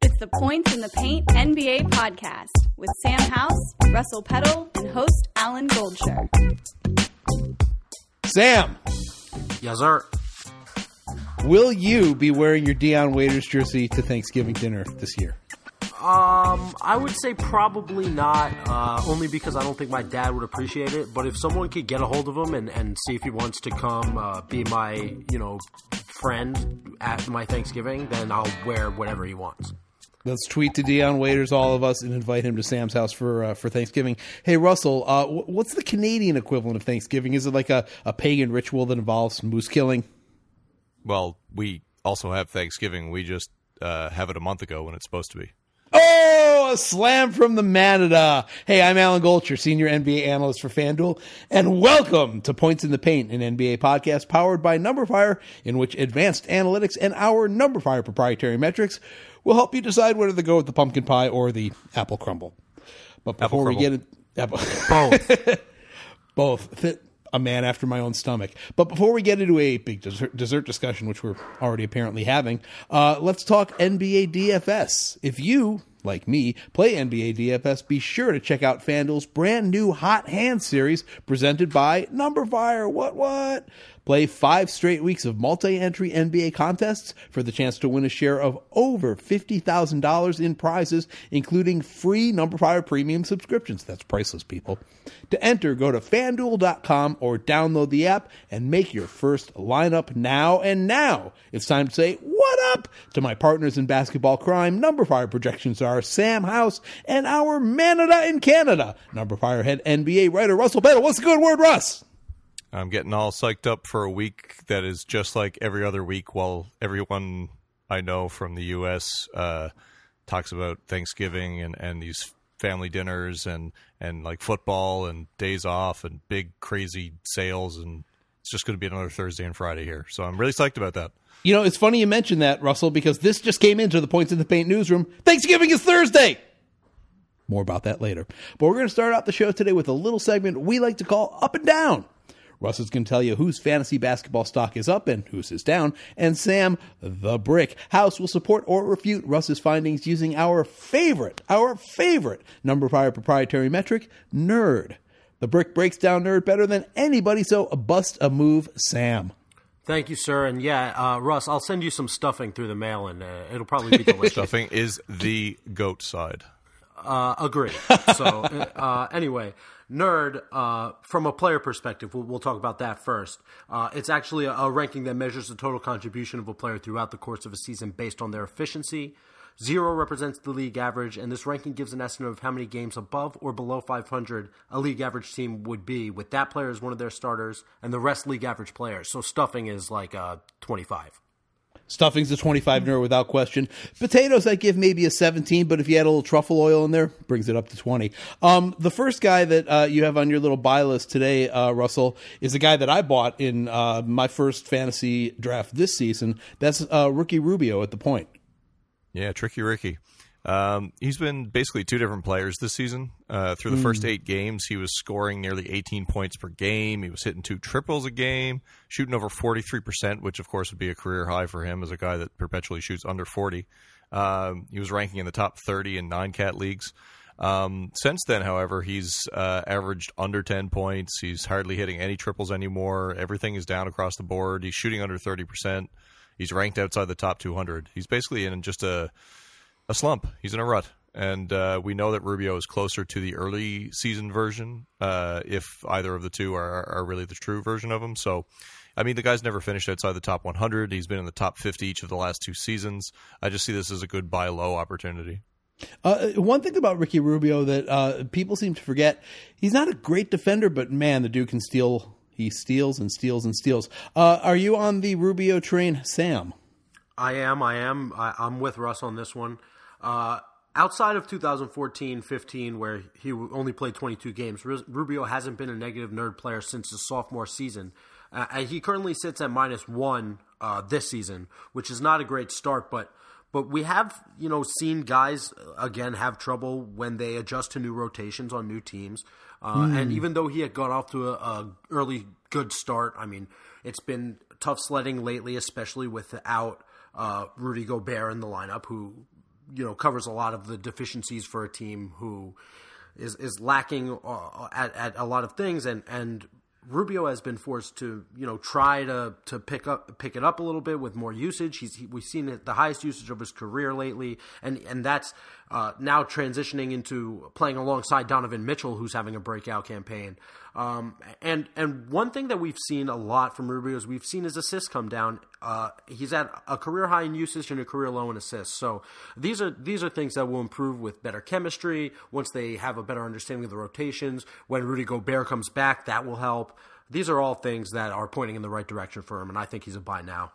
It's the Points in the Paint NBA podcast with Sam House, Russell Peddle, and host Alan Goldsher. Sam, Yes, sir. will you be wearing your Dion Waiters jersey to Thanksgiving dinner this year? Um, I would say probably not, uh, only because I don't think my dad would appreciate it. But if someone could get a hold of him and, and see if he wants to come uh, be my, you know, friend at my Thanksgiving, then I'll wear whatever he wants. Let's tweet to Dion Waiters, all of us, and invite him to Sam's house for uh, for Thanksgiving. Hey, Russell, uh, wh- what's the Canadian equivalent of Thanksgiving? Is it like a, a pagan ritual that involves moose killing? Well, we also have Thanksgiving. We just uh, have it a month ago when it's supposed to be. Oh, slam from the Manada. Hey, I'm Alan Goldsher, senior NBA analyst for FanDuel, and welcome to Points in the Paint, an NBA podcast powered by Numberfire, in which advanced analytics and our Numberfire proprietary metrics will help you decide whether to go with the pumpkin pie or the apple crumble. But before we get it, apple, Both. both a man after my own stomach. But before we get into a big dessert, dessert discussion, which we're already apparently having, uh, let's talk NBA DFS. If you, like me, play NBA DFS, be sure to check out FanDuel's brand new Hot Hand series presented by Numberfire. What what? Play five straight weeks of multi-entry NBA contests for the chance to win a share of over $50,000 in prizes, including free numberFire premium subscriptions. That's priceless, people. To enter, go to fanduel.com or download the app and make your first lineup now. And now it's time to say, What up to my partners in basketball crime, numberFire projections are Sam House and our Manada in Canada, numberFire head NBA writer Russell Peddle. What's the good word, Russ? I'm getting all psyched up for a week that is just like every other week while everyone I know from the U.S. Uh, talks about Thanksgiving and, and these family dinners and, and like football and days off and big crazy sales. And it's just going to be another Thursday and Friday here. So I'm really psyched about that. You know, it's funny you mentioned that, Russell, because this just came into the Points in the Paint newsroom. Thanksgiving is Thursday. More about that later. But we're going to start out the show today with a little segment we like to call Up and Down. Russ is going to tell you whose fantasy basketball stock is up and whose is down. And Sam, the brick, house will support or refute Russ's findings using our favorite, our favorite numberFire proprietary metric, nerd. The brick breaks down nerd better than anybody, so bust a move, Sam. Thank you, sir. And yeah, uh, Russ, I'll send you some stuffing through the mail, and uh, it'll probably be delicious. Stuffing is the goat side. Uh, agree. So uh, anyway, nerd. Uh, from a player perspective, we'll, we'll talk about that first. Uh, it's actually a, a ranking that measures the total contribution of a player throughout the course of a season based on their efficiency. Zero represents the league average, and this ranking gives an estimate of how many games above or below 500 a league average team would be, with that player as one of their starters, and the rest league average players. So stuffing is like uh, 25. Stuffing's a 25 nerd without question. Potatoes, I give maybe a 17, but if you add a little truffle oil in there, brings it up to 20. Um, the first guy that uh, you have on your little buy list today, uh, Russell, is a guy that I bought in uh, my first fantasy draft this season. That's uh, Ricky Rubio at the point. Yeah, Tricky Ricky. Um, he's been basically two different players this season. Uh, through the first eight games, he was scoring nearly 18 points per game. He was hitting two triples a game, shooting over 43%, which of course would be a career high for him as a guy that perpetually shoots under 40. Um, he was ranking in the top 30 in nine cat leagues. Um, since then, however, he's uh, averaged under 10 points. He's hardly hitting any triples anymore. Everything is down across the board. He's shooting under 30%. He's ranked outside the top 200. He's basically in just a a slump. He's in a rut. And uh, we know that Rubio is closer to the early season version, uh, if either of the two are, are really the true version of him. So, I mean, the guy's never finished outside the top 100. He's been in the top 50 each of the last two seasons. I just see this as a good buy low opportunity. Uh, one thing about Ricky Rubio that uh, people seem to forget, he's not a great defender, but man, the dude can steal. He steals and steals and steals. Uh, are you on the Rubio train, Sam? I am. I am. I, I'm with Russ on this one. Uh, outside of 2014-15, where he only played 22 games, Rubio hasn't been a negative nerd player since his sophomore season. Uh, and he currently sits at minus one uh, this season, which is not a great start, but but we have you know seen guys uh, again have trouble when they adjust to new rotations on new teams. Uh, And even though he had got off to a, a early good start, I mean, it's been tough sledding lately, especially without uh, Rudy Gobert in the lineup, who you know covers a lot of the deficiencies for a team who is is lacking uh, at, at a lot of things, and and Rubio has been forced to, you know, try to to pick up pick it up a little bit with more usage. He's he, we've seen it, the highest usage of his career lately, and and that's uh, now transitioning into playing alongside Donovan Mitchell, who's having a breakout campaign. Um, and and one thing that we've seen a lot from Rubio is we've seen his assists come down. Uh, he's at a career high in usage and a career low in assists. So these are these are things that will improve with better chemistry once they have a better understanding of the rotations. When Rudy Gobert comes back, that will help. These are all things that are pointing in the right direction for him, and I think he's a buy now.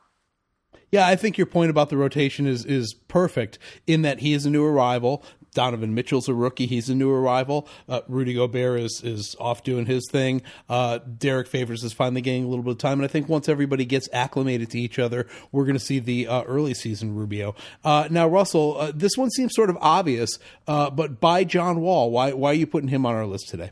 Yeah, I think your point about the rotation is is perfect in that he is a new arrival. Donovan Mitchell's a rookie; he's a new arrival. Uh, Rudy Gobert is is off doing his thing. Uh, Derrick Favors is finally getting a little bit of time, and I think once everybody gets acclimated to each other, we're going to see the uh, early season Rubio. Uh, now, Russell, uh, this one seems sort of obvious, uh, but buy John Wall, why why are you putting him on our list today?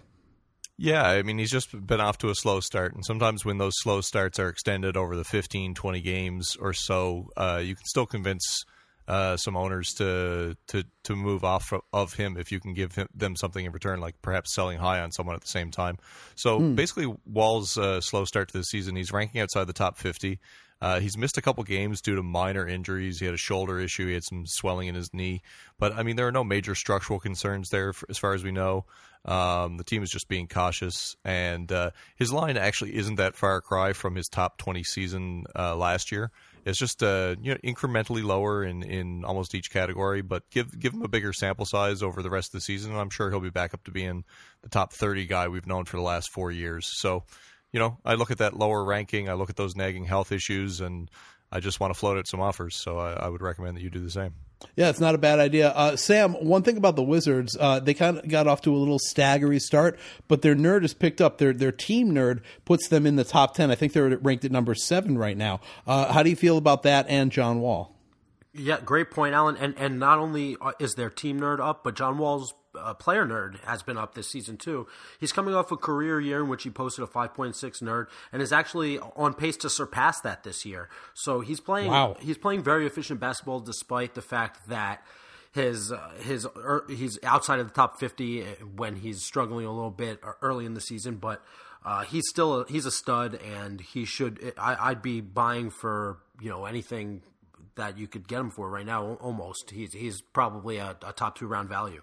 Yeah, I mean, he's just been off to a slow start. And sometimes when those slow starts are extended over the 15, 20 games or so, uh, you can still convince uh, some owners to, to, to move off of him if you can give him, them something in return, like perhaps selling high on someone at the same time. So mm. basically, Wall's uh, slow start to the season, he's ranking outside the top 50. Uh, he's missed a couple games due to minor injuries. He had a shoulder issue. He had some swelling in his knee. But, I mean, there are no major structural concerns there for, as far as we know. Um, the team is just being cautious, and uh, his line actually isn't that far cry from his top 20 season uh, last year. It's just uh, you know incrementally lower in, in almost each category, but give give him a bigger sample size over the rest of the season, and I'm sure he'll be back up to being the top 30 guy we've known for the last four years. So, you know, I look at that lower ranking, I look at those nagging health issues, and I just want to float out some offers. So I, I would recommend that you do the same. Yeah, it's not a bad idea. Uh, Sam, one thing about the Wizards, uh, they kind of got off to a little staggery start, but their nerd has picked up. Their their team nerd puts them in the top ten. I think they're ranked at number seven right now. Uh, how do you feel about that and John Wall? Yeah, great point, Alan. And and not only uh, is their team nerd up, but John Wall's uh, player nerd has been up this season too. He's coming off a career year in which he posted a 5.6 nerd and is actually on pace to surpass that this year. So he's playing wow. he's playing very efficient basketball despite the fact that his uh, his er, he's outside of the top 50 uh, when he's struggling a little bit early in the season, but uh, he's still a, he's a stud and he should I, would be buying for you know anything that you could get him for right now almost he's he's probably a, a top two round value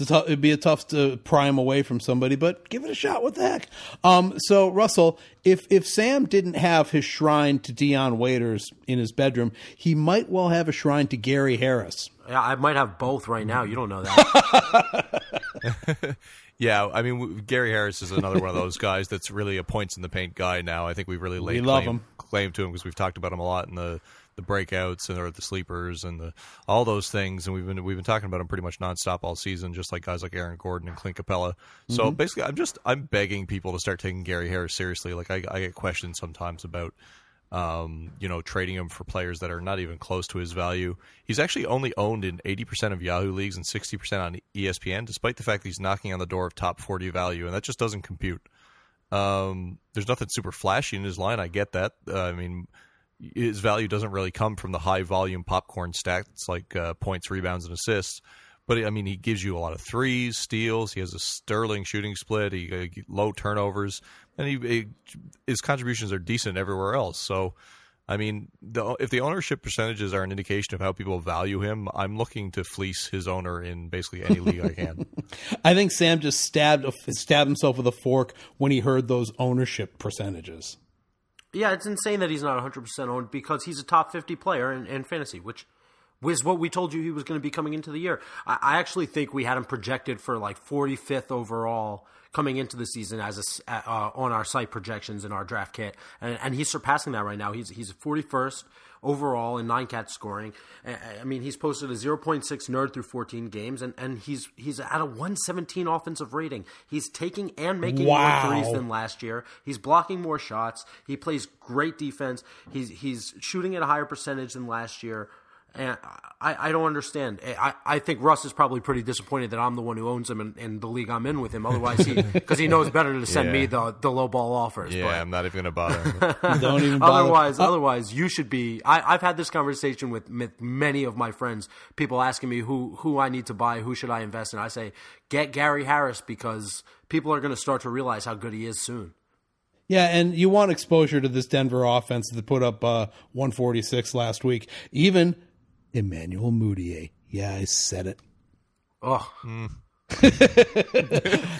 it'd be a tough to pry him away from somebody, but give it a shot. What the heck? Um, so Russell, if if Sam didn't have his shrine to Dion Waiters in his bedroom, he might well have a shrine to Gary Harris. Yeah, I might have both right now. You don't know that. yeah, I mean Gary Harris is another one of those guys that's really a points in the paint guy now. I think we really laid we love claim, him. claim to him because we've talked about him a lot in the the breakouts and or the sleepers and the all those things. And we've been we've been talking about them pretty much nonstop all season, just like guys like Aaron Gordon and Clint Capela. So mm-hmm. basically, I'm just I'm begging people to start taking Gary Harris seriously. Like I, I get questions sometimes about. Um, you know, trading him for players that are not even close to his value. He's actually only owned in 80% of Yahoo leagues and 60% on ESPN, despite the fact that he's knocking on the door of top 40 value, and that just doesn't compute. Um, there's nothing super flashy in his line. I get that. Uh, I mean, his value doesn't really come from the high volume popcorn stats like uh, points, rebounds, and assists. But I mean, he gives you a lot of threes, steals. He has a sterling shooting split. He, uh, low turnovers, and he, he, his contributions are decent everywhere else. So, I mean, the, if the ownership percentages are an indication of how people value him, I'm looking to fleece his owner in basically any league I can. I think Sam just stabbed stabbed himself with a fork when he heard those ownership percentages. Yeah, it's insane that he's not 100% owned because he's a top 50 player in, in fantasy, which was what we told you he was going to be coming into the year. I, I, actually think we had him projected for like 45th overall coming into the season as a, uh, on our site projections in our draft kit, and, and he's surpassing that right now. He's he's 41st overall in nine cat scoring. I mean, he's posted a 0.6 nerd through 14 games, and, and he's he's at a 117 offensive rating. He's taking and making wow. more threes than last year. He's blocking more shots. He plays great defense. He's he's shooting at a higher percentage than last year. And I, I don't understand. I, I think Russ is probably pretty disappointed that I'm the one who owns him and, in the league I'm in with him. Otherwise, he because he knows better to send Yeah. me the the low ball offers. Yeah, but- I'm not even going to bother. Don't even bother. otherwise, Uh, otherwise, you should be. I, I've had this conversation with, with many of my friends. People asking me who who I need to buy, who should I invest in. I say get Gary Harris because people are going to start to realize how good he is soon. Yeah, and you want exposure to this Denver offense that put up uh, 146 last week. Even Emmanuel Mudiay. Yeah, I said it. Oh,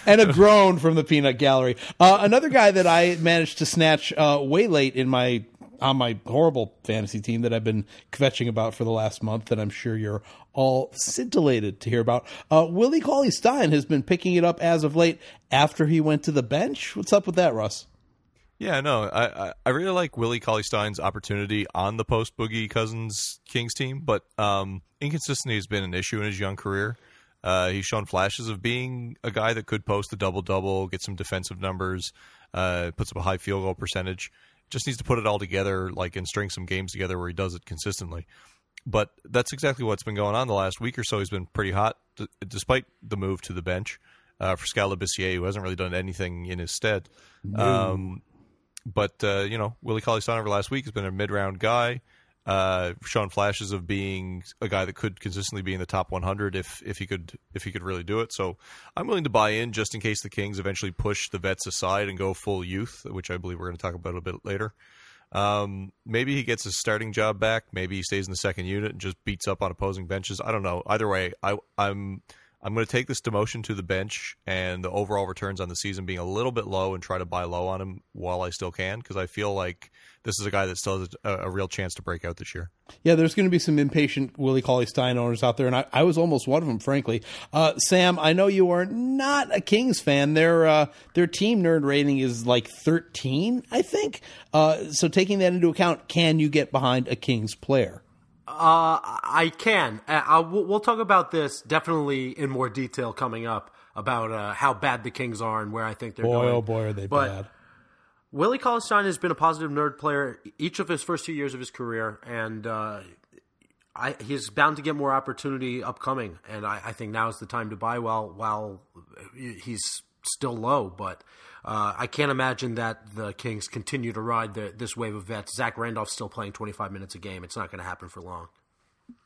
and a groan from the peanut gallery. Uh, another guy that I managed to snatch uh, way late in my on my horrible fantasy team that I've been kvetching about for the last month, that I'm sure you're all scintillated to hear about. Uh, Willie Cauley Stein has been picking it up as of late after he went to the bench. What's up with that, Russ? Yeah, no, I, I, I really like Willie Cauley Stein's opportunity on the post Boogie Cousins Kings team, but um, inconsistency has been an issue in his young career. Uh, he's shown flashes of being a guy that could post a double double, get some defensive numbers, uh, puts up a high field goal percentage. Just needs to put it all together, like and string some games together where he does it consistently. But that's exactly what's been going on the last week or so. He's been pretty hot, d- despite the move to the bench uh, for Skal Labissiere, who hasn't really done anything in his stead. Um, but uh, you know, Willie Cauley Stein over last week has been a mid-round guy, uh, shown flashes of being a guy that could consistently be in the top 100 if if he could if he could really do it. So I'm willing to buy in just in case the Kings eventually push the vets aside and go full youth, which I believe we're going to talk about a bit later. Um, maybe he gets his starting job back. Maybe he stays in the second unit and just beats up on opposing benches. I don't know. Either way, I, I'm I'm going to take this demotion to the bench and the overall returns on the season being a little bit low and try to buy low on him while I still can because I feel like this is a guy that still has a, a real chance to break out this year. Yeah, there's going to be some impatient Willie Cauley Stein owners out there, and I, I was almost one of them, frankly. Uh, Sam, I know you are not a Kings fan. Their uh, their team nerd rating is like 13, I think. Uh, so taking that into account, can you get behind a Kings player? Uh, I can. Uh, I, we'll we'll talk about this definitely in more detail coming up about uh, how bad the Kings are and where I think they're Boy, going. oh boy, are they But bad. Willie Cauley-Stein has been a positive nerd player each of his first two years of his career, and uh, I, he's bound to get more opportunity upcoming. And I, I think now is the time to buy while while he's still low. But uh, I can't imagine that the Kings continue to ride the, this wave of vets. Zach Randolph's still playing 25 minutes a game. It's not going to happen for long.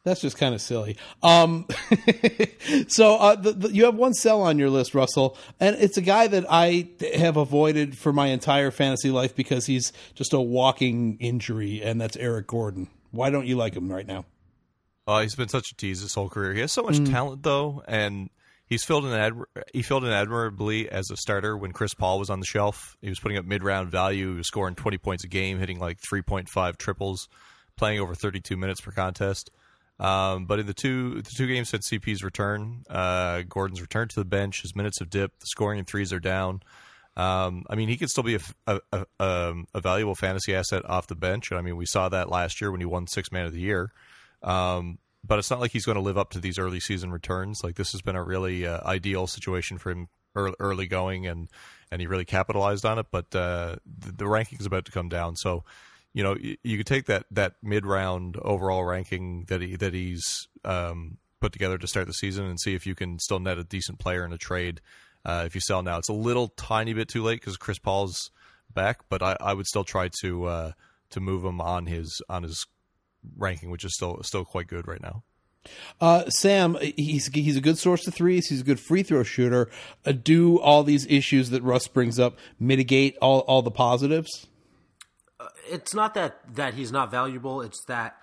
That's just kind of silly. Um, so uh, the, the, you have one sell on your list, Russell, and it's a guy that I have avoided for my entire fantasy life because he's just a walking injury, and that's Eric Gordon. Why don't you like him right now? Uh, he's been such a tease his whole career. He has so much talent though, and he's filled in admir- he filled in admirably as a starter when Chris Paul was on the shelf. He was putting up mid round value. He was scoring twenty points a game, hitting like three point five triples, playing over thirty two minutes per contest. Um, but in the two the two games since CP's return, uh, Gordon's returned to the bench. His minutes have dipped. The scoring and threes are down. Um, I mean, he could still be a, a, a, um, a valuable fantasy asset off the bench. I mean, we saw that last year when he won Six Man of the Year. Um, but it's not like he's going to live up to these early season returns. Like this has been a really uh, ideal situation for him early, early going, and and he really capitalized on it. But uh, the, the ranking is about to come down, so you know you, you could take that that mid round overall ranking that he that he's um, put together to start the season and see if you can still net a decent player in a trade. Uh, if you sell now, it's a little tiny bit too late because Chris Paul's back, but I, I would still try to uh, to move him on his on his ranking, which is still still quite good right now. Uh, Sam, he's he's a good source of threes. He's a good free throw shooter. Uh, do all these issues that Russ brings up mitigate all all the positives? It's not that that he's not valuable. It's that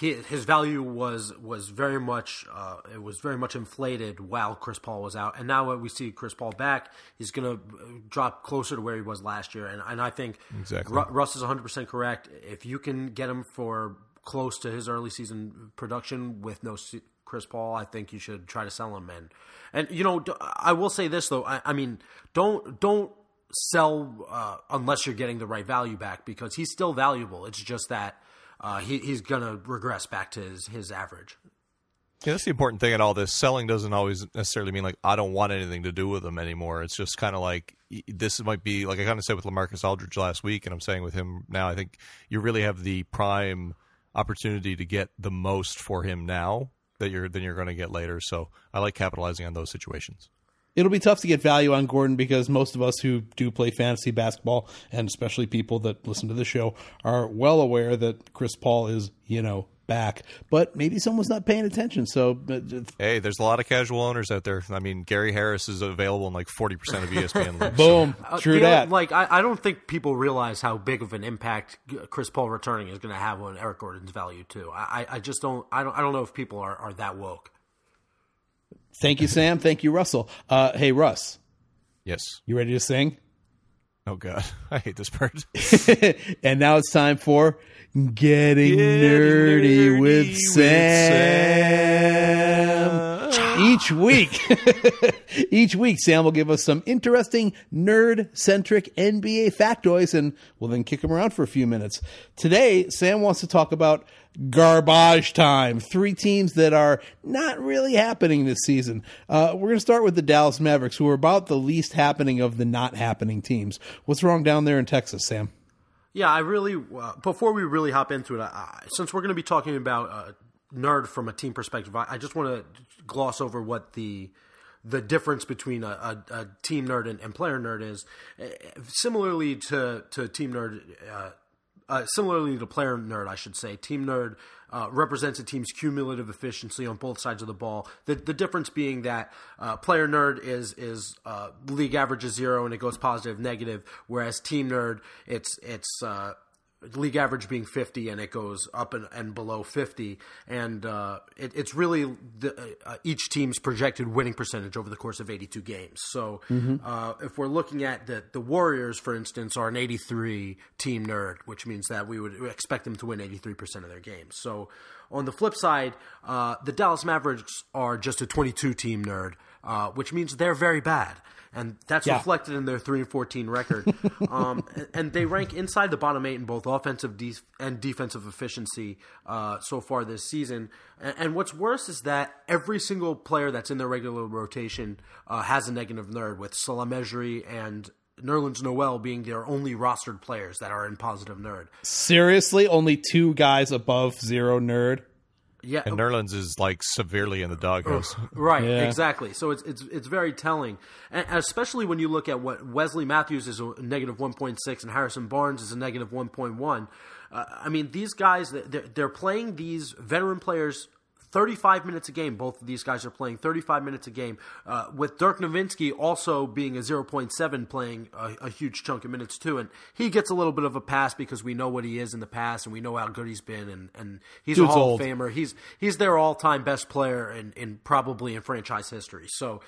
he, his value was was very much uh, it was very much inflated while Chris Paul was out, and now when we see Chris Paul back, he's going to drop closer to where he was last year. And and I think Exactly. Ru- Russ is 100 percent correct. If you can get him for close to his early season production with no C- Chris Paul, I think you should try to sell him. And and you know I will say this though, I, I mean don't don't sell uh, unless you're getting the right value back because he's still valuable. It's just that uh, he, he's going to regress back to his, his average. Yeah, that's the important thing in all this. Selling doesn't always necessarily mean like I don't want anything to do with them anymore. It's just kind of like this might be like I kind of said with Lamarcus Aldridge last week, and I'm saying with him now. I think you really have the prime opportunity to get the most for him now that you're than you're going to get later. So I like capitalizing on those situations. It'll be tough to get value on Gordon because most of us who do play fantasy basketball, and especially people that listen to the show, are well aware that Chris Paul is, you know, back. But maybe someone's not paying attention. So, uh, hey, there's a lot of casual owners out there. I mean, Gary Harris is available in like 40% of ESPN leagues. boom, Uh, true you know, that. Like, I, I don't think people realize how big of an impact Chris Paul returning is going to have on Eric Gordon's value too. I, I just don't. I don't. I don't know if people are, are that woke. Thank you, Sam. Thank you, Russell. Uh, hey, Russ, Yes. you ready to sing? Oh God, I hate this part. and now it's time for Getting, Getting Nerdy, Nerdy with with Sam. Each week, each week, Sam will give us some interesting nerd centric NBA factoids and we'll then kick them around for a few minutes. Today, Sam wants to talk about garbage time. Three teams that are not really happening this season. Uh, we're going to start with the Dallas Mavericks, who are about the least happening of the not happening teams. What's wrong down there in Texas, Sam? Yeah, I really. Uh, before we really hop into it, I, since we're going to be talking about uh, nerd from a team perspective, I, I just want to gloss over what the the difference between a, a, a team nerd and, and, player nerd is. Uh, similarly to to team nerd. Uh, similarly to player nerd, I should say, team nerd uh, represents a team's cumulative efficiency on both sides of the ball. The, the difference being that uh, player nerd is is uh, league average is zero and it goes positive negative, whereas team nerd it's it's uh, league average being 50 and it goes up and, and below 50 and uh, it, it's really the, uh, each team's projected winning percentage over the course of 82 games. So mm-hmm. uh, if we're looking at the, the warriors for instance are an 83 team nerd which means that we would expect them to win 83% of their games. So on the flip side uh, the dallas mavericks are just a 22 team nerd uh, which means they're very bad and that's yeah. reflected in their three and fourteen record. um, and, they rank inside the bottom eight in both offensive de- and defensive efficiency uh, so far this season. And, and, what's worse is that every single player that's in their regular rotation uh, has a negative nerd, with Salah Mejri and Nerlens Noel being their only rostered players that are in positive nerd. Seriously, only two guys above zero nerd. Yeah, and Nerlens is like severely in the doghouse. right, yeah. exactly. So it's it's it's very telling, and especially when you look at what Wesley Matthews is a negative one point six and Harrison Barnes is a negative one point one. Uh, I mean, these guys they're, they're playing these veteran players 35 minutes a game. Both of these guys are playing 35 minutes a game, uh, with Dirk Nowitzki also being a 0.7 playing a, a, huge chunk of minutes too. And he gets a little bit of a pass because we know what he is in the past and we know how good he's been. And, and he's Dude's a Hall old. of Famer. He's he's their all time best player in, in probably in franchise history. So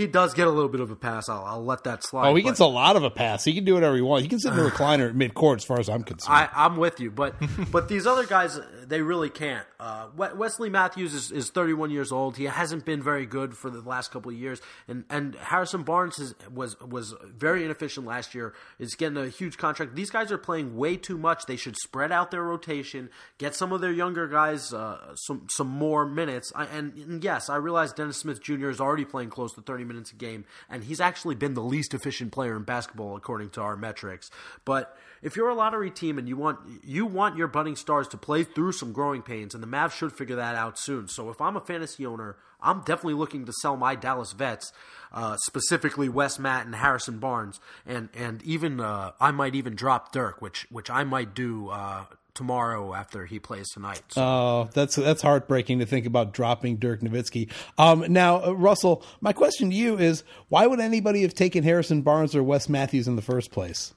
he does get a little bit of a pass. I'll, I'll let that slide. Oh, he gets a lot of a pass. He can do whatever he wants. He can sit in the recliner at mid court, as far as I'm concerned. I, I'm with you, but but these other guys, they really can't. Uh, Wesley Matthews is, is 31 years old. He hasn't been very good for the last couple of years, and and Harrison Barnes is, was was very inefficient last year. Is getting a huge contract. These guys are playing way too much. They should spread out their rotation, get some of their younger guys uh, some some more minutes. I, and, and yes, I realize Dennis Smith Jr. is already playing close to 30 minutes a game and he's actually been the least efficient player in basketball according to our metrics. But if you're a lottery team and you want you want your budding stars to play through some growing pains, and the Mavs should figure that out soon. So if I'm a fantasy owner, I'm definitely looking to sell my Dallas vets, uh, specifically Wes Matt and Harrison Barnes, and and even uh, I might even drop Dirk, which which I might do. Uh, tomorrow after he plays tonight. So. Oh, that's that's heartbreaking to think about dropping Dirk Nowitzki. Um, now, uh, Russell, my question to you is: Why would anybody have taken Harrison Barnes or Wes Matthews in the first place?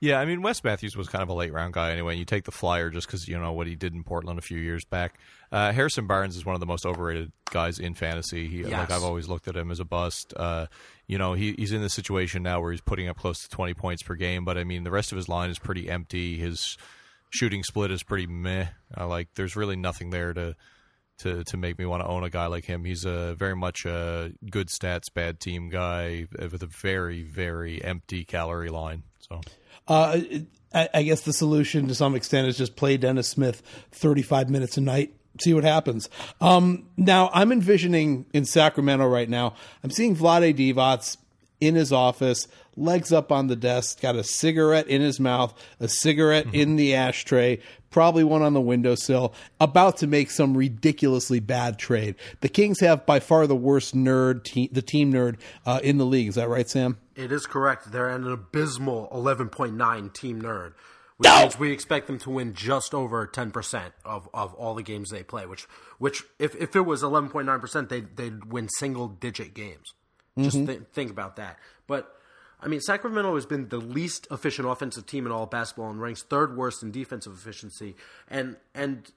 Yeah, I mean Wes Matthews was kind of a late round guy anyway. You take the flyer just because you know what he did in Portland a few years back. Uh, Harrison Barnes is one of the most overrated guys in fantasy. He, yes. Like I've always looked at him as a bust. Uh, you know, he, he's in the situation now where he's putting up close to twenty points per game, but I mean the rest of his line is pretty empty. His shooting split is pretty meh. Uh, like there's really nothing there to to to make me want to own a guy like him. He's a very much a good stats, bad team guy with a very very empty calorie line. So. Uh, I, I guess the solution to some extent is just play Dennis Smith 35 minutes a night see what happens. Um, now, I'm envisioning in Sacramento right now, I'm seeing Vlade Divac in his office, legs up on the desk, got a cigarette in his mouth, a cigarette Mm-hmm. in the ashtray, probably one on the windowsill, about to make some ridiculously bad trade. The Kings have by far the worst nerd, te- the team nerd uh, in the league. Is that right, Sam? It is correct. They're at an abysmal 11.9 team nerd, which means we expect them to win just over 10% of, of all the games they play, which, which if, if it was 11.9%, they'd, they'd win single digit games. Just mm-hmm. th- think about that. But, I mean, Sacramento has been the least efficient offensive team in all of basketball and ranks third worst in defensive efficiency. And, and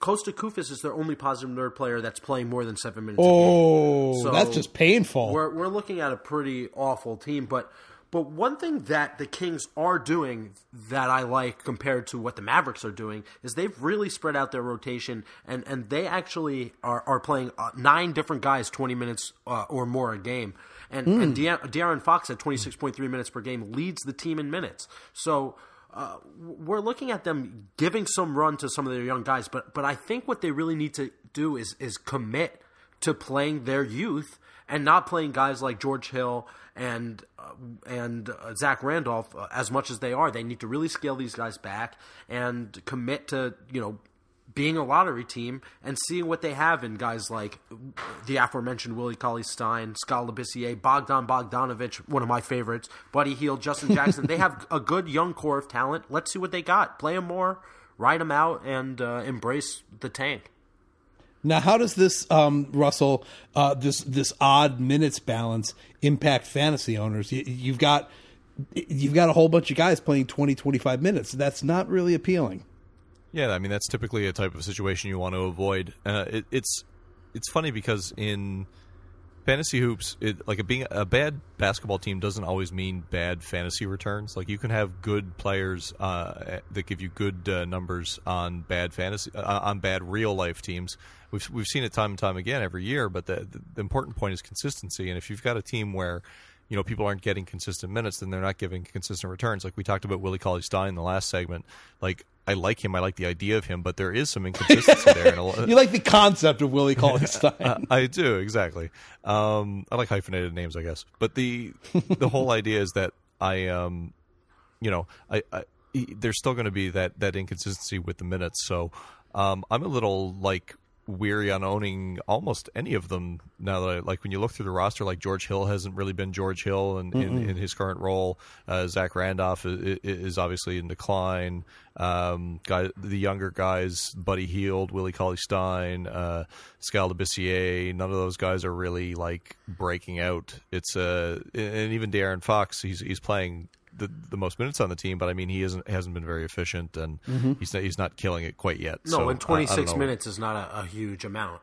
Kosta Koufos is their only positive nerd player that's playing more than seven minutes a game. Oh, So that's just painful. We're we're looking at a pretty awful team, but but one thing that the Kings are doing that I like compared to what the Mavericks are doing is they've really spread out their rotation and and they actually are are playing uh, nine different guys 20 minutes uh, or more a game. And, and De- De'Aaron Fox at 26.3 minutes per game leads the team in minutes. So uh, we're looking at them giving some run to some of their young guys, but but I think what they really need to do is is commit to playing their youth and not playing guys like George Hill and and uh, Zach Randolph uh, as much as they are. They need to really scale these guys back and commit to you know being a lottery team and seeing what they have in guys like the aforementioned Willie Cauley Stein, Skal Labissiere, Bogdan Bogdanovich, one of my favorites, Buddy Hield, Justin Jackson. they have a good young core of talent. Let's see what they got. Play them more, ride them out, and uh, embrace the tank. Now, how does this, um, Russell, uh, this this odd minutes balance impact fantasy owners? You, you've got you've got a whole bunch of guys playing 20, 25 minutes. That's not really appealing. Yeah, I mean that's typically a type of situation you want to avoid. Uh, it, it's it's funny because in fantasy hoops, it, like a being a bad basketball team doesn't always mean bad fantasy returns. Like you can have good players uh, that give you good uh, numbers on bad fantasy uh, on bad real life teams. We've we've seen it time and time again every year. But the, the important point is consistency. And if you've got a team where you know people aren't getting consistent minutes, then they're not giving consistent returns. Like we talked about Willie Cauley Stein in the last segment. Like I like him, I like the idea of him, but there is some inconsistency there. A lo- You like the concept of Willie Cauley Stein. uh, I do exactly. Um, I like hyphenated names, I guess. But the the whole idea is that I, um, you know, I, I there's still going to be that that inconsistency with the minutes. So um, I'm a little like weary on owning almost any of them now that I, like when you look through the roster like George Hill hasn't really been George Hill in, in, in his current role. Uh, Zach Randolph is, is obviously in decline. Um, guy, the younger guys Buddy Hield Willie Cauley Stein uh, Skal none of those guys are really like breaking out. It's uh, and even De'Aaron Fox he's he's playing the, the most minutes on the team, but I mean he isn't hasn't been very efficient, and mm-hmm. he's not, he's not killing it quite yet. No, so, and I- I don't 26 minutes is not a, a huge amount.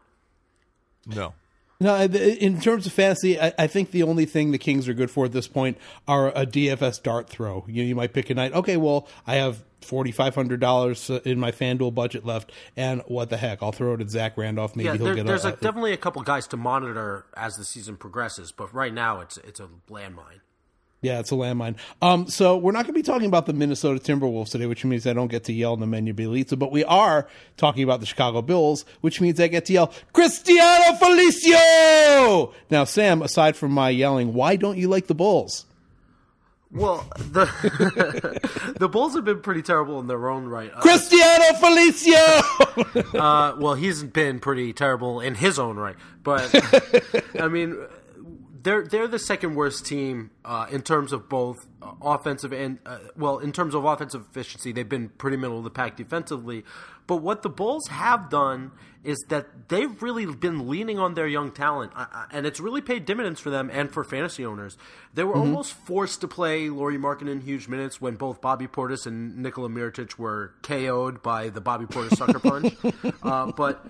No, No, in terms of fantasy, I, I think the only thing the Kings are good for at this point are a DFS dart throw. You, you might pick a night. Okay, well, I have forty five hundred dollars uh, in my FanDuel budget left, and what the heck? I'll throw it at Zach Randolph. Maybe Yeah, he'll there, get there's a, a, definitely a couple guys to monitor as the season progresses, but right now it's it's a landmine. Yeah, it's a landmine. Um, so we're not going to be talking about the Minnesota Timberwolves today, which means I don't get to yell in the menu Bjelica, but we are talking about the Chicago Bulls, which means I get to yell Cristiano Felicio. Now, Sam, aside from my yelling, why don't you like the Bulls? Well, the the Bulls have been pretty terrible in their own right. Uh, Cristiano Felicio. uh, well, he's been pretty terrible in his own right, but I mean, they're they're the second worst team uh, in terms of both uh, offensive and uh, well, in terms of offensive efficiency, they've been pretty middle of the pack defensively. But what the Bulls have done is that they've really been leaning on their young talent, uh, uh, and it's really paid dividends for them and for fantasy owners. They were almost forced to play Lauri Markkanen in huge minutes when both Bobby Portis and Nikola Mirotic were KO'd by the Bobby Portis sucker punch. uh, but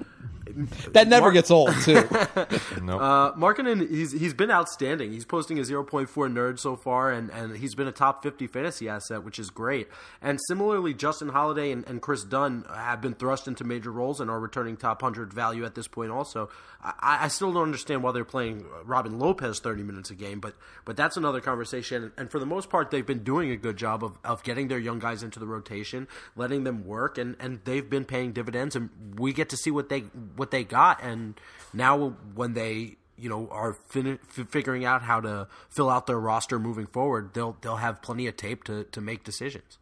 that never gets old, too. no. uh, Markkanen, he's he's been outstanding. He's posting a 0.4 nerd so far, and, and he's been a top 50 fantasy asset, which is great. And similarly, Justin Holiday and, and Kris Dunn have been thrust into major roles and are returning top 100 value at this point. Also, I, I still don't understand why they're playing Robin Lopez 30 minutes a game, but but that's another conversation. And for the most part, they've been doing a good job of, of getting their young guys into the rotation, letting them work, and, and they've been paying dividends. And we get to see what they what they got. And now when they you know are fin- figuring out how to fill out their roster moving forward, they'll they'll have plenty of tape to to make decisions.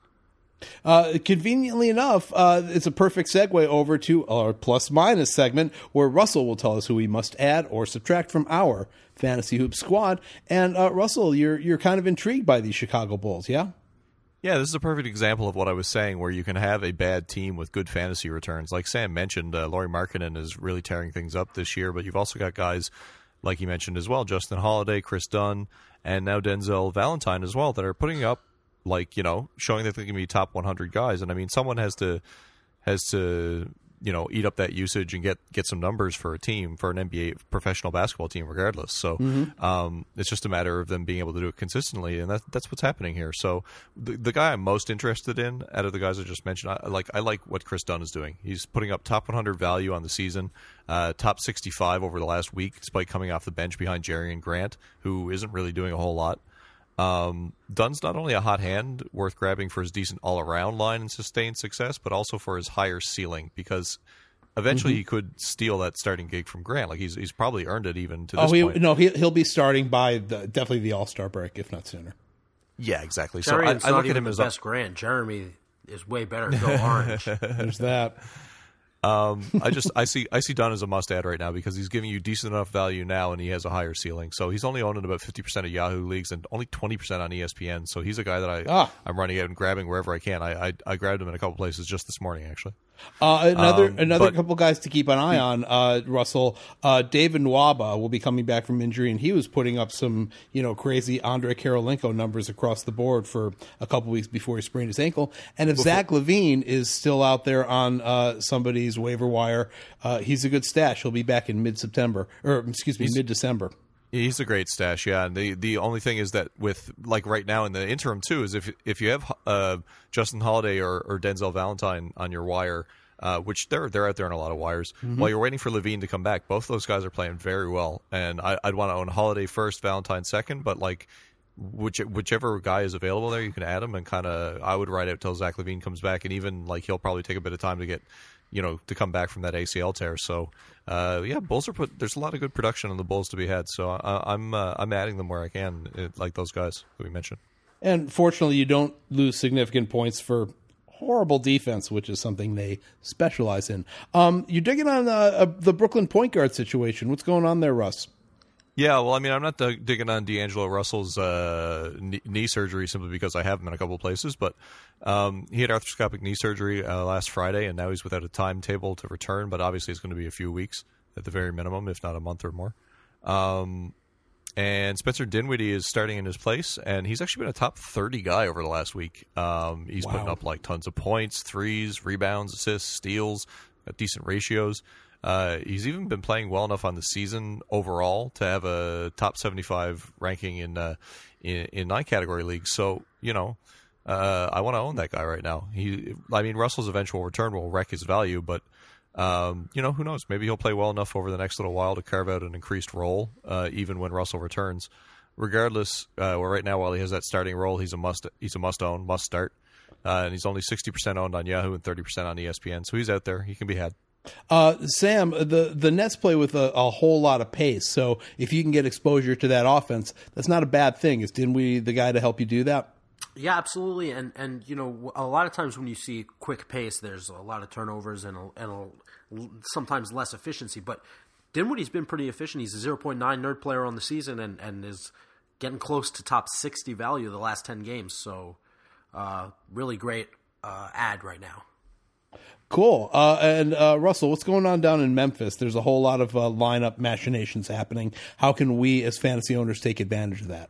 Uh, conveniently enough, uh, it's a perfect segue over to our plus minus segment where Russell will tell us who we must add or subtract from our fantasy hoop squad. And uh, Russell, you're you're kind of intrigued by these Chicago Bulls, yeah? Yeah, this is a perfect example of what I was saying, where you can have a bad team with good fantasy returns. Like Sam mentioned, uh, Lauri Markkanen is really tearing things up this year, but you've also got guys like you mentioned as well, Justin Holiday, Kris Dunn, and now Denzel Valentine as well, that are putting up like you know showing that they can be top 100 guys. And I mean, someone has to has to you know eat up that usage and get get some numbers for a team for an NBA professional basketball team, regardless. So Mm-hmm. um, it's just a matter of them being able to do it consistently, and that, that's what's happening here. So the, the guy I'm most interested in out of the guys I just mentioned, I like I like what Kris Dunn is doing. He's putting up top 100 value on the season, uh, top 65 over the last week, despite coming off the bench behind Jerian Grant, who isn't really doing a whole lot. Um, Dunn's not only a hot hand worth grabbing for his decent all around line and sustained success, but also for his higher ceiling because eventually Mm-hmm. he could steal that starting gig from Grant. Like he's he's probably earned it even to this Oh, he, point. no, he, he'll be starting by the, definitely the All Star break, if not sooner. Yeah, exactly. So I, is I not look at even him the as a, best Grant. Jerami is way better. Go orange. There's that. Um, I just I see I see Dunn as a must add right now because he's giving you decent enough value now and he has a higher ceiling. So he's only owned in about fifty percent of Yahoo leagues and only twenty percent on ESPN. So he's a guy that I Ah. I'm running out and grabbing wherever I can. I, I I grabbed him in a couple places just this morning actually. Uh, another Um, another but- couple guys to keep an eye on. Uh, Russell uh, David Nwaba will be coming back from injury, and he was putting up some you know crazy Andrei Kirilenko numbers across the board for a couple weeks before he sprained his ankle. And if Zach LaVine is still out there on uh, somebody's waiver wire, uh, he's a good stash. He'll be back in mid September or excuse me mid December. He's a great stash, yeah. And the the only thing is that with like right now in the interim too is if if you have uh, Justin Holiday or, or Denzel Valentine on your wire, uh, which they're they're out there on a lot of wires, while you're waiting for LaVine to come back, both those guys are playing very well. And I, I'd want to own Holiday first, Valentine second, but like. Which, whichever guy is available there, you can add him and kind of. I would ride out till Zach LaVine comes back, and even like he'll probably take a bit of time to get, you know, to come back from that ACL tear. So, uh, yeah, Bulls are put. There's a lot of good production on the Bulls to be had. So I, I'm uh, I'm adding them where I can, like those guys that we mentioned. And fortunately, you don't lose significant points for horrible defense, which is something they specialize in. Um, you're digging on uh, uh, the Brooklyn point guard situation. What's going on there, Russ? Yeah, well, I mean, I'm not dig- digging on D'Angelo Russell's uh, knee, knee surgery simply because I have him in a couple of places, but um, he had arthroscopic knee surgery uh, last Friday, and now he's without a timetable to return. But obviously, it's going to be a few weeks at the very minimum, if not a month or more. Um, and Spencer Dinwiddie is starting in his place, and he's actually been a top 30 guy over the last week. Um, he's putting up like tons of points, threes, rebounds, assists, steals, got decent ratios. Uh, he's even been playing well enough on the season overall to have a top 75 ranking in uh, in, in nine category leagues. So you know, uh, I want to own that guy right now. He, I mean, Russell's eventual return will wreck his value, but um, you know, who knows? Maybe he'll play well enough over the next little while to carve out an increased role, uh, even when Russell returns. Regardless, uh, well, right now while he has that starting role, he's a must. He's a must own, must start, uh, and he's only sixty percent owned on Yahoo and thirty percent on ESPN. So he's out there. He can be had. Uh, Sam, the the Nets play with a, a whole lot of pace, so if you can get exposure to that offense, that's not a bad thing. Is Dinwiddie the guy to help you do that? Yeah, absolutely. And and you know, a lot of times when you see quick pace, there's a lot of turnovers and a, and a, sometimes less efficiency. But Dinwiddie's been pretty efficient. He's a 0.9 nerd player on the season and and is getting close to top 60 value the last 10 games. So, uh, really great uh, ad right now. Cool. Uh, and uh, Russell, what's going on down in Memphis? There's a whole lot of uh, lineup machinations happening. How can we, as fantasy owners, take advantage of that?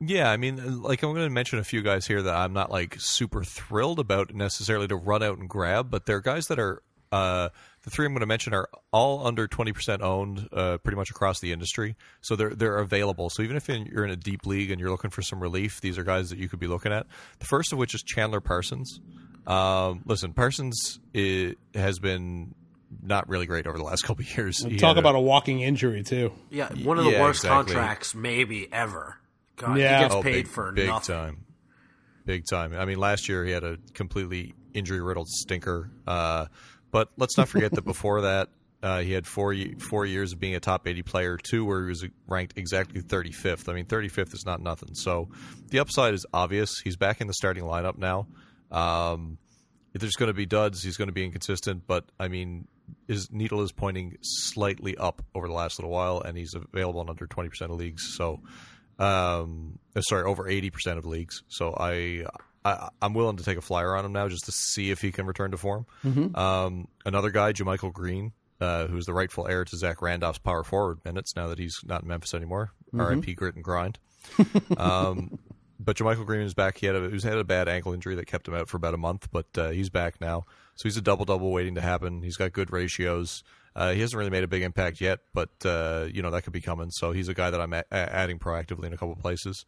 Yeah, I mean, like I'm going to mention a few guys here that I'm not like super thrilled about necessarily to run out and grab, but they're guys that are uh, the three I'm going to mention are all under 20% owned, uh, pretty much across the industry. So they're they're available. So even if you're in a deep league and you're looking for some relief, these are guys that you could be looking at. The first of which is Chandler Parsons. Um, listen, Parsons i has been not really great over the last couple of years. He Talk had about a walking injury too. Yeah, one of the Yeah, worst exactly. contracts maybe ever. God, Yeah. he gets Oh, paid big, for big nothing. time, big time. I mean, last year he had a completely injury riddled stinker. Uh, but let's not forget that before that, Uh, he had four four years of being a top 80 player, two where he was ranked exactly 35th. I mean, 35th is not nothing. So the upside is obvious. He's back in the starting lineup now. Um, if there's going to be duds, he's going to be inconsistent. But I mean, his needle is pointing slightly up over the last little while, and he's available in under 20% of leagues. So, um, uh, sorry, over 80% of leagues. So I, I, am willing to take a flyer on him now just to see if he can return to form. Mm-hmm. Um, another guy, JaMychal Green, uh, who's the rightful heir to Zach Randolph's power forward minutes now that he's not in Memphis anymore. Mm-hmm. R.I.P. Grit and grind. um, but JaMychal Green is back. He had a, he had a bad ankle injury that kept him out for about a month, but uh, he's back now. So he's a double double waiting to happen. He's got good ratios. Uh, he hasn't really made a big impact yet, but uh, you know that could be coming. So he's a guy that I'm a- adding proactively in a couple places.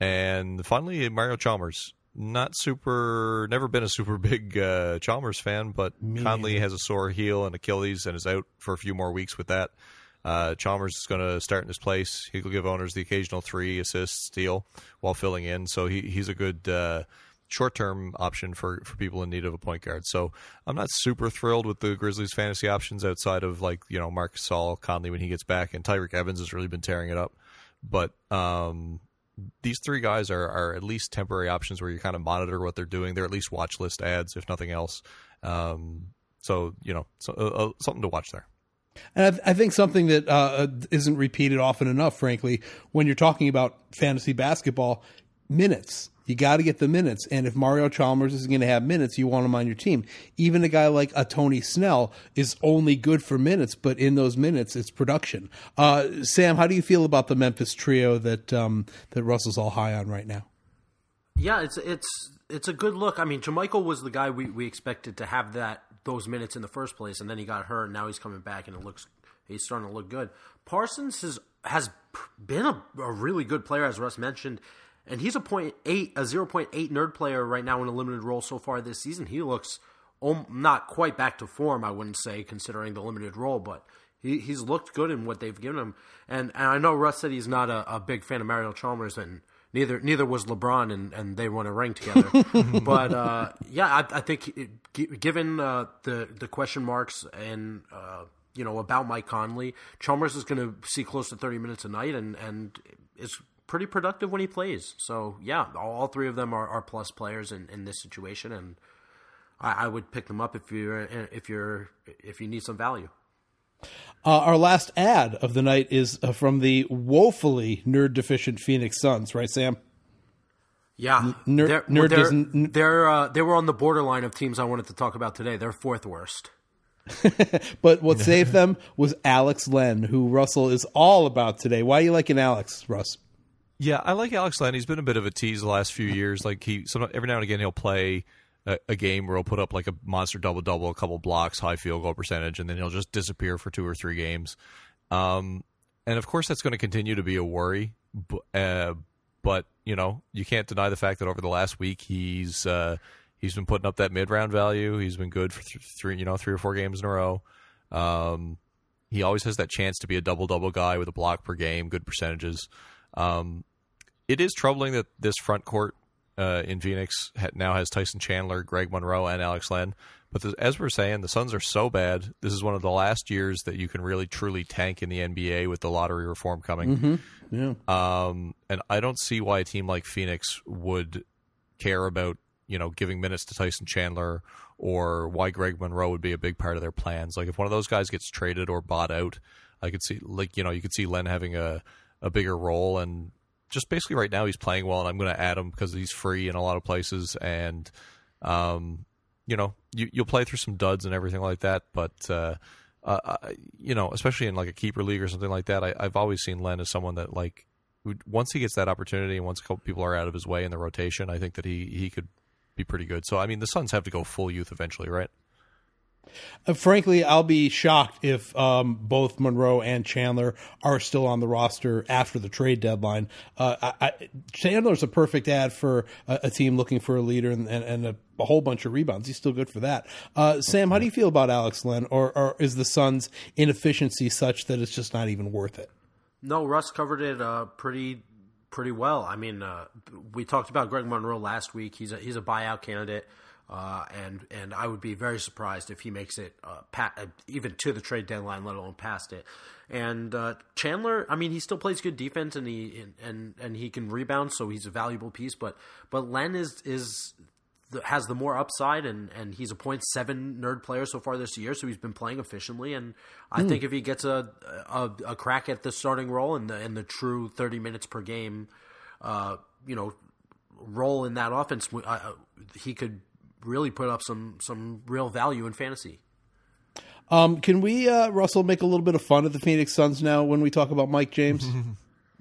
And finally, Mario Chalmers. Not super, never been a super big uh, Chalmers fan, but Mike Conley has a sore heel and Achilles and is out for a few more weeks with that. Uh, Chalmers is going to start in his place. He'll give owners the occasional three assists, steal while filling in. So he, he's a good uh, short term option for, for people in need of a point guard. So I'm not super thrilled with the Grizzlies fantasy options outside of like, you know, Marc Gasol, Conley when he gets back, and Tyreke Evans has really been tearing it up. But um, these three guys are, are at least temporary options where you kind of monitor what they're doing. They're at least watch list ads, if nothing else. Um, so, you know, so, uh, uh something to watch there. And I, th- I, think something that uh, isn't repeated often enough, frankly, when you're talking about fantasy basketball, minutes. You got to get the minutes. And if Mario Chalmers is going to have minutes, you want him on your team. Even a guy like a Tony Snell is only good for minutes, but in those minutes, it's production. Uh, Sam, how do you feel about the Memphis trio that um, that Russell's all high on right now? Yeah, it's it's it's a good look. I mean, JaMychal was the guy we, we expected to have that those minutes in the first place, and then he got hurt. And now he's coming back, and it looks he's starting to look good. Parsons has has been a, a really good player, as Russ mentioned and he's a point eight, a zero point eight nerd player right now in a limited role so far this season. He looks not quite back to form, I wouldn't say, considering the limited role, but he, he's looked good in what they've given him. And, and I know Russ said he's not a, a big fan of Mario Chalmers, and neither neither was LeBron, and, and they won a ring together. but uh, yeah, I, I think it, given uh, the the question marks and uh, you know about Mike Conley, Chalmers is going to see close to thirty minutes a night, and and is pretty productive when he plays. So yeah, all, three of them are, are plus players in, in this situation, and I, I, would pick them up if you're if you're if you need some value. Uh, our last ad of the night is uh, from the woefully nerd deficient Phoenix Suns, right, Sam? Yeah, Ner- they're, nerd they're, doesn't. They're uh, they were on the borderline of teams I wanted to talk about today. They're fourth worst. but what saved them was Alex Len, who Russell is all about today. Why are you liking Alex, Russ? Yeah, I like Alex Len. He's been a bit of a tease the last few years. Like he, so every now and again, he'll play a, a game where he'll put up like a monster double double, a couple blocks, high field goal percentage, and then he'll just disappear for two or three games. Um, and of course, that's going to continue to be a worry. Uh, but you know, you can't deny the fact that over the last week, he's uh, he's been putting up that mid round value. He's been good for th- three, you know, three or four games in a row. Um, he always has that chance to be a double double guy with a block per game, good percentages. Um, it is troubling that this front court uh, in Phoenix now has Tyson Chandler, Greg Monroe, and Alex Len. But the, as we're saying, the Suns are so bad. This is one of the last years that you can really truly tank in the NBA with the lottery reform coming. Mm-hmm. Yeah. Um, and I don't see why a team like Phoenix would care about you know giving minutes to Tyson Chandler or why Greg Monroe would be a big part of their plans. Like if one of those guys gets traded or bought out, I could see like you know you could see Len having a a bigger role and just basically right now he's playing well and I'm going to add him because he's free in a lot of places and um, you know you, will play through some duds and everything like that but uh, uh, you know especially in like a keeper league or something like that I, have always seen Len as someone that like once he gets that opportunity and once a couple people are out of his way in the rotation I think that he he could be pretty good. So I mean the Suns have to go full youth eventually right uh, frankly, I'll be shocked if um, both Monroe and Chandler are still on the roster after the trade deadline. Uh, I, I, Chandler's a perfect ad for a, a team looking for a leader and, and, and a, a, whole bunch of rebounds. He's still good for that. Uh, Sam, how do you feel about Alex Len, or, or, is the Suns' inefficiency such that it's just not even worth it? No, Russ covered it uh, pretty pretty well. I mean, uh, we talked about Greg Monroe last week. He's a he's a buyout candidate. Uh, and and I would be very surprised if he makes it uh, uh, even to the trade deadline, let alone past it. And uh, Chandler, I mean, he still plays good defense and he and and he can rebound, so he's a valuable piece. But but Len is is the, has the more upside, and and he's a point seven nerd player so far this year, so he's been playing efficiently. And I think if he gets a, a a crack at the starting role and the and the true thirty minutes per game, uh, you know, role in that offense, uh, he could really put up some some real value in fantasy. Um, can we, uh, Russell, make a little bit of fun of the Phoenix Suns now when we talk about Mike James?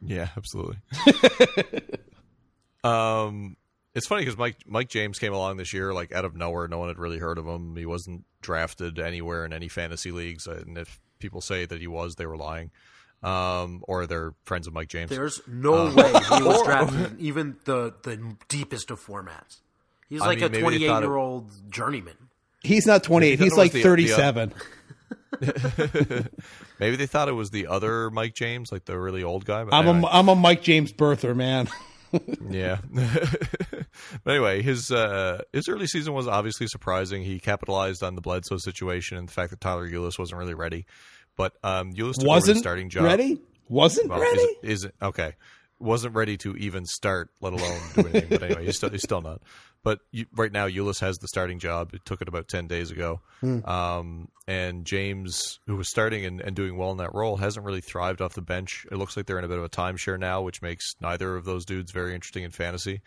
Yeah, absolutely. um, it's funny because Mike Mike James came along this year like out of nowhere. No one had really heard of him. He wasn't drafted anywhere in any fantasy leagues, and if people say that he was, they were lying. Um, or they're friends of Mike James. There's no way he was drafted in even the the deepest of formats. He's I like mean, a 28 year old journeyman. He's not 28. He's like the- the, uh, 37. Maybe they thought it was the other Mike James, like the really old guy. But I'm anyway. a I'm a Mike James birther, man. Yeah. but anyway, his uh, his early season was obviously surprising. He capitalized on the Bledsoe situation and the fact that Tyler Ulis wasn't really ready. But um, Ulis took over the Wasn't starting job. ready. Wasn't Well, ready. Isn't, isn't okay. Wasn't ready to even start, let alone do anything. but anyway, he's still he's still not. But you, right now, Ulis has the starting job. It took it about ten days ago. Um, and James, who was starting and, and doing well in that role, hasn't really thrived off the bench. It looks like they're in a bit of a timeshare now, which makes neither of those dudes very interesting in fantasy.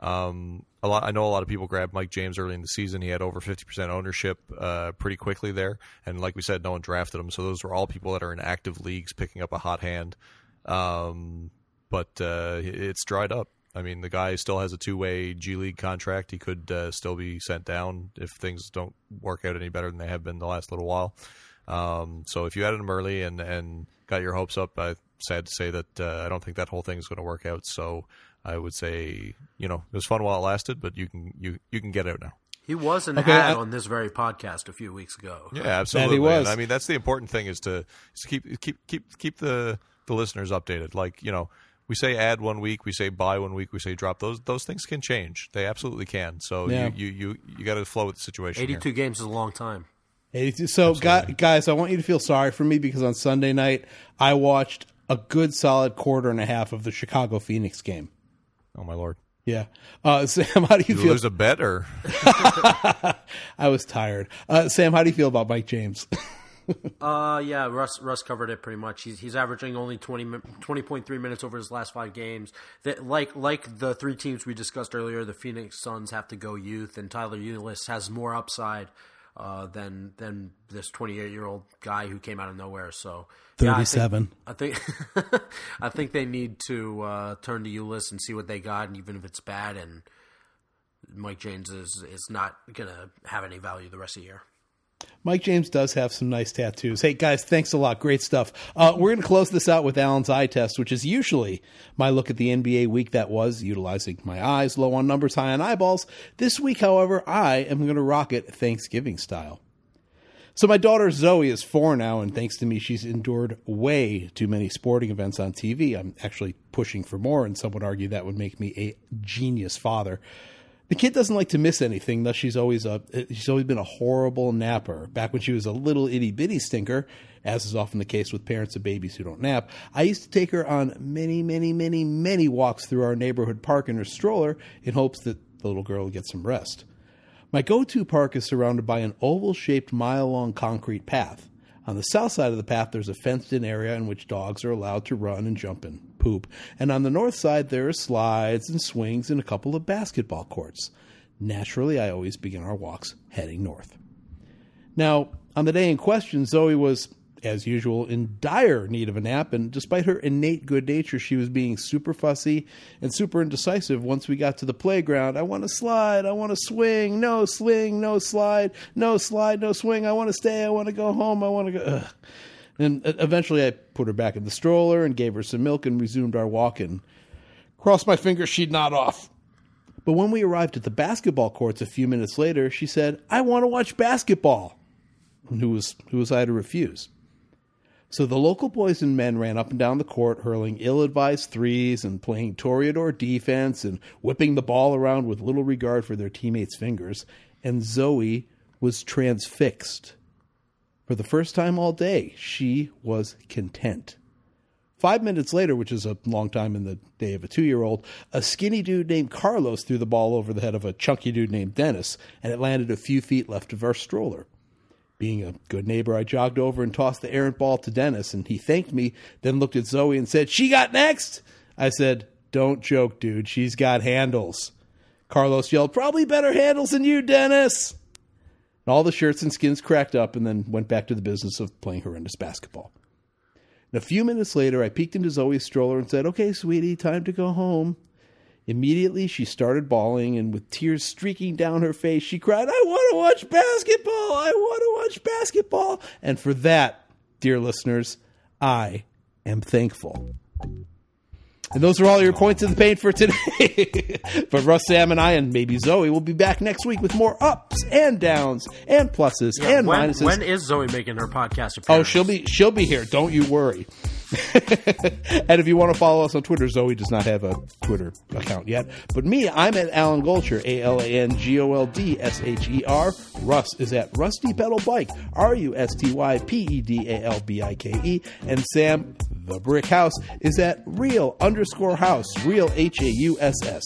Um, a lot. I know a lot of people grabbed Mike James early in the season. He had over fifty percent ownership uh, pretty quickly there, and like we said, no one drafted him. So those were all people that are in active leagues picking up a hot hand. Um, but uh, it's dried up. I mean, the guy still has a two-way G League contract. He could uh, still be sent down if things don't work out any better than they have been the last little while. Um, so if you added him early and and got your hopes up, I'm sad to say that uh, I don't think that whole thing is going to work out. So I would say, you know, it was fun while it lasted, but you can you you can get out now. He was an Okay, ad I- on this very podcast a few weeks ago. Yeah, absolutely. was. I mean, that's the important thing is to, is to keep keep keep keep the the listeners updated. Like you know, we say add one week, we say buy one week, we say drop. Those those things can change. They absolutely can. So Yeah. you you you, you got to flow with the situation. 82 games is a long time. 82. So, gu- guys, I want you to feel sorry for me because on Sunday night I watched a good solid quarter and a half of the Chicago Phoenix game. Oh my lord! Yeah, uh, Sam, how do you You feel? lose a bet or I was tired. Uh, Sam, how do you feel about Mike James? Uh, yeah, Russ Russ covered it pretty much. He's he's averaging only 20 20.3 minutes over his last five games. That like like the three teams we discussed earlier, the Phoenix Suns have to go youth, and Tyler Ulis has more upside uh, than than this 28 year old guy who came out of nowhere. So yeah, I think- 37. I think I think they need to uh, turn to Ulis and see what they got, and even if it's bad, and Mike James is is not gonna have any value the rest of the year. Mike James does have some nice tattoos. Hey, guys, thanks a lot. Great stuff. Uh, we're going to close this out with Alan's eye test, which is usually my look at the NBA week that was, utilizing my eyes, low on numbers, high on eyeballs. This week, however, I am going to rock it Thanksgiving style. So my daughter Zoe is four now, and thanks to me, she's endured way too many sporting events on TV. I'm actually pushing for more, and some would argue that would make me a genius father. The kid doesn't like to miss anything, thus she's always a she's always been a horrible napper. Back when she was a little itty bitty stinker, as is often the case with parents of babies who don't nap, I used to take her on many, many, many, many walks through our neighborhood park in her stroller in hopes that the little girl would get some rest. My go to park is surrounded by an oval shaped mile long concrete path. On the south side of the path, there's a fenced in area in which dogs are allowed to run and jump and poop. And on the north side, there are slides and swings and a couple of basketball courts. Naturally, I always begin our walks heading north. Now, on the day in question, Zoe was, as usual, in dire need of a nap, and despite her innate good nature, she was being super fussy and super indecisive once we got to the playground. I want to slide, I want to swing, no swing, no slide, no slide, no swing, I want to stay, I want to go home, I want to go. Ugh. And uh, eventually I put her back in the stroller and gave her some milk and resumed our walk and crossed my fingers she'd nod off. But when we arrived at the basketball courts a few minutes later, she said, I want to watch basketball. And who was, who was I to refuse? So the local boys and men ran up and down the court, hurling ill advised threes and playing Toreador defense and whipping the ball around with little regard for their teammates' fingers. and Zoe was transfixed. For the first time all day, she was content. Five minutes later, which is a long time in the day of a two year old, a skinny dude named Carlos threw the ball over the head of a chunky dude named Dennis, and it landed a few feet left of our stroller. Being a good neighbor, I jogged over and tossed the errant ball to Dennis, and he thanked me, then looked at Zoe and said, She got next! I said, Don't joke, dude. She's got handles. Carlos yelled, Probably better handles than you, Dennis! And all the shirts and skins cracked up and then went back to the business of playing horrendous basketball. And a few minutes later, I peeked into Zoe's stroller and said, Okay, sweetie, time to go home. Immediately, she started bawling, and with tears streaking down her face, she cried, I want to watch basketball! I want to watch basketball! And for that, dear listeners, I am thankful. And those are all your points in the paint for today. but Russ, Sam, and I, and maybe Zoe, will be back next week with more ups and downs and pluses Yeah, and when, minuses. when is Zoe making her podcast oh, appearance? Oh, she'll be she'll be here. Don't you worry. and if you want to follow us on Twitter, Zoe does not have a Twitter account yet. But me, I'm at Alan Goldsher, A L A N G O L D S H E R. Russ is at Rusty Pedal Bike, R U S T Y P E D A L B I K E. And Sam, the Brick House, is at Real underscore Hauss, Real H A U S S.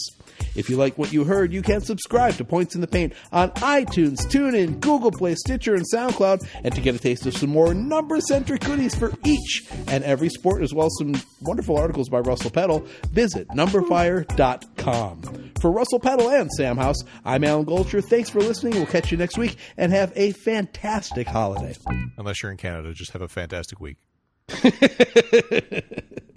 If you like what you heard, you can subscribe to Points in the Paint on iTunes, TuneIn, Google Play, Stitcher, and SoundCloud. And to get a taste of some more number-centric goodies for each and every sport, as well as some wonderful articles by Russell Peddle, visit numberfire.com. For Russell Peddle and Sam Hauss, I'm Alan Goldsher. Thanks for listening. We'll catch you next week, and have a fantastic holiday. Unless you're in Canada, just have a fantastic week.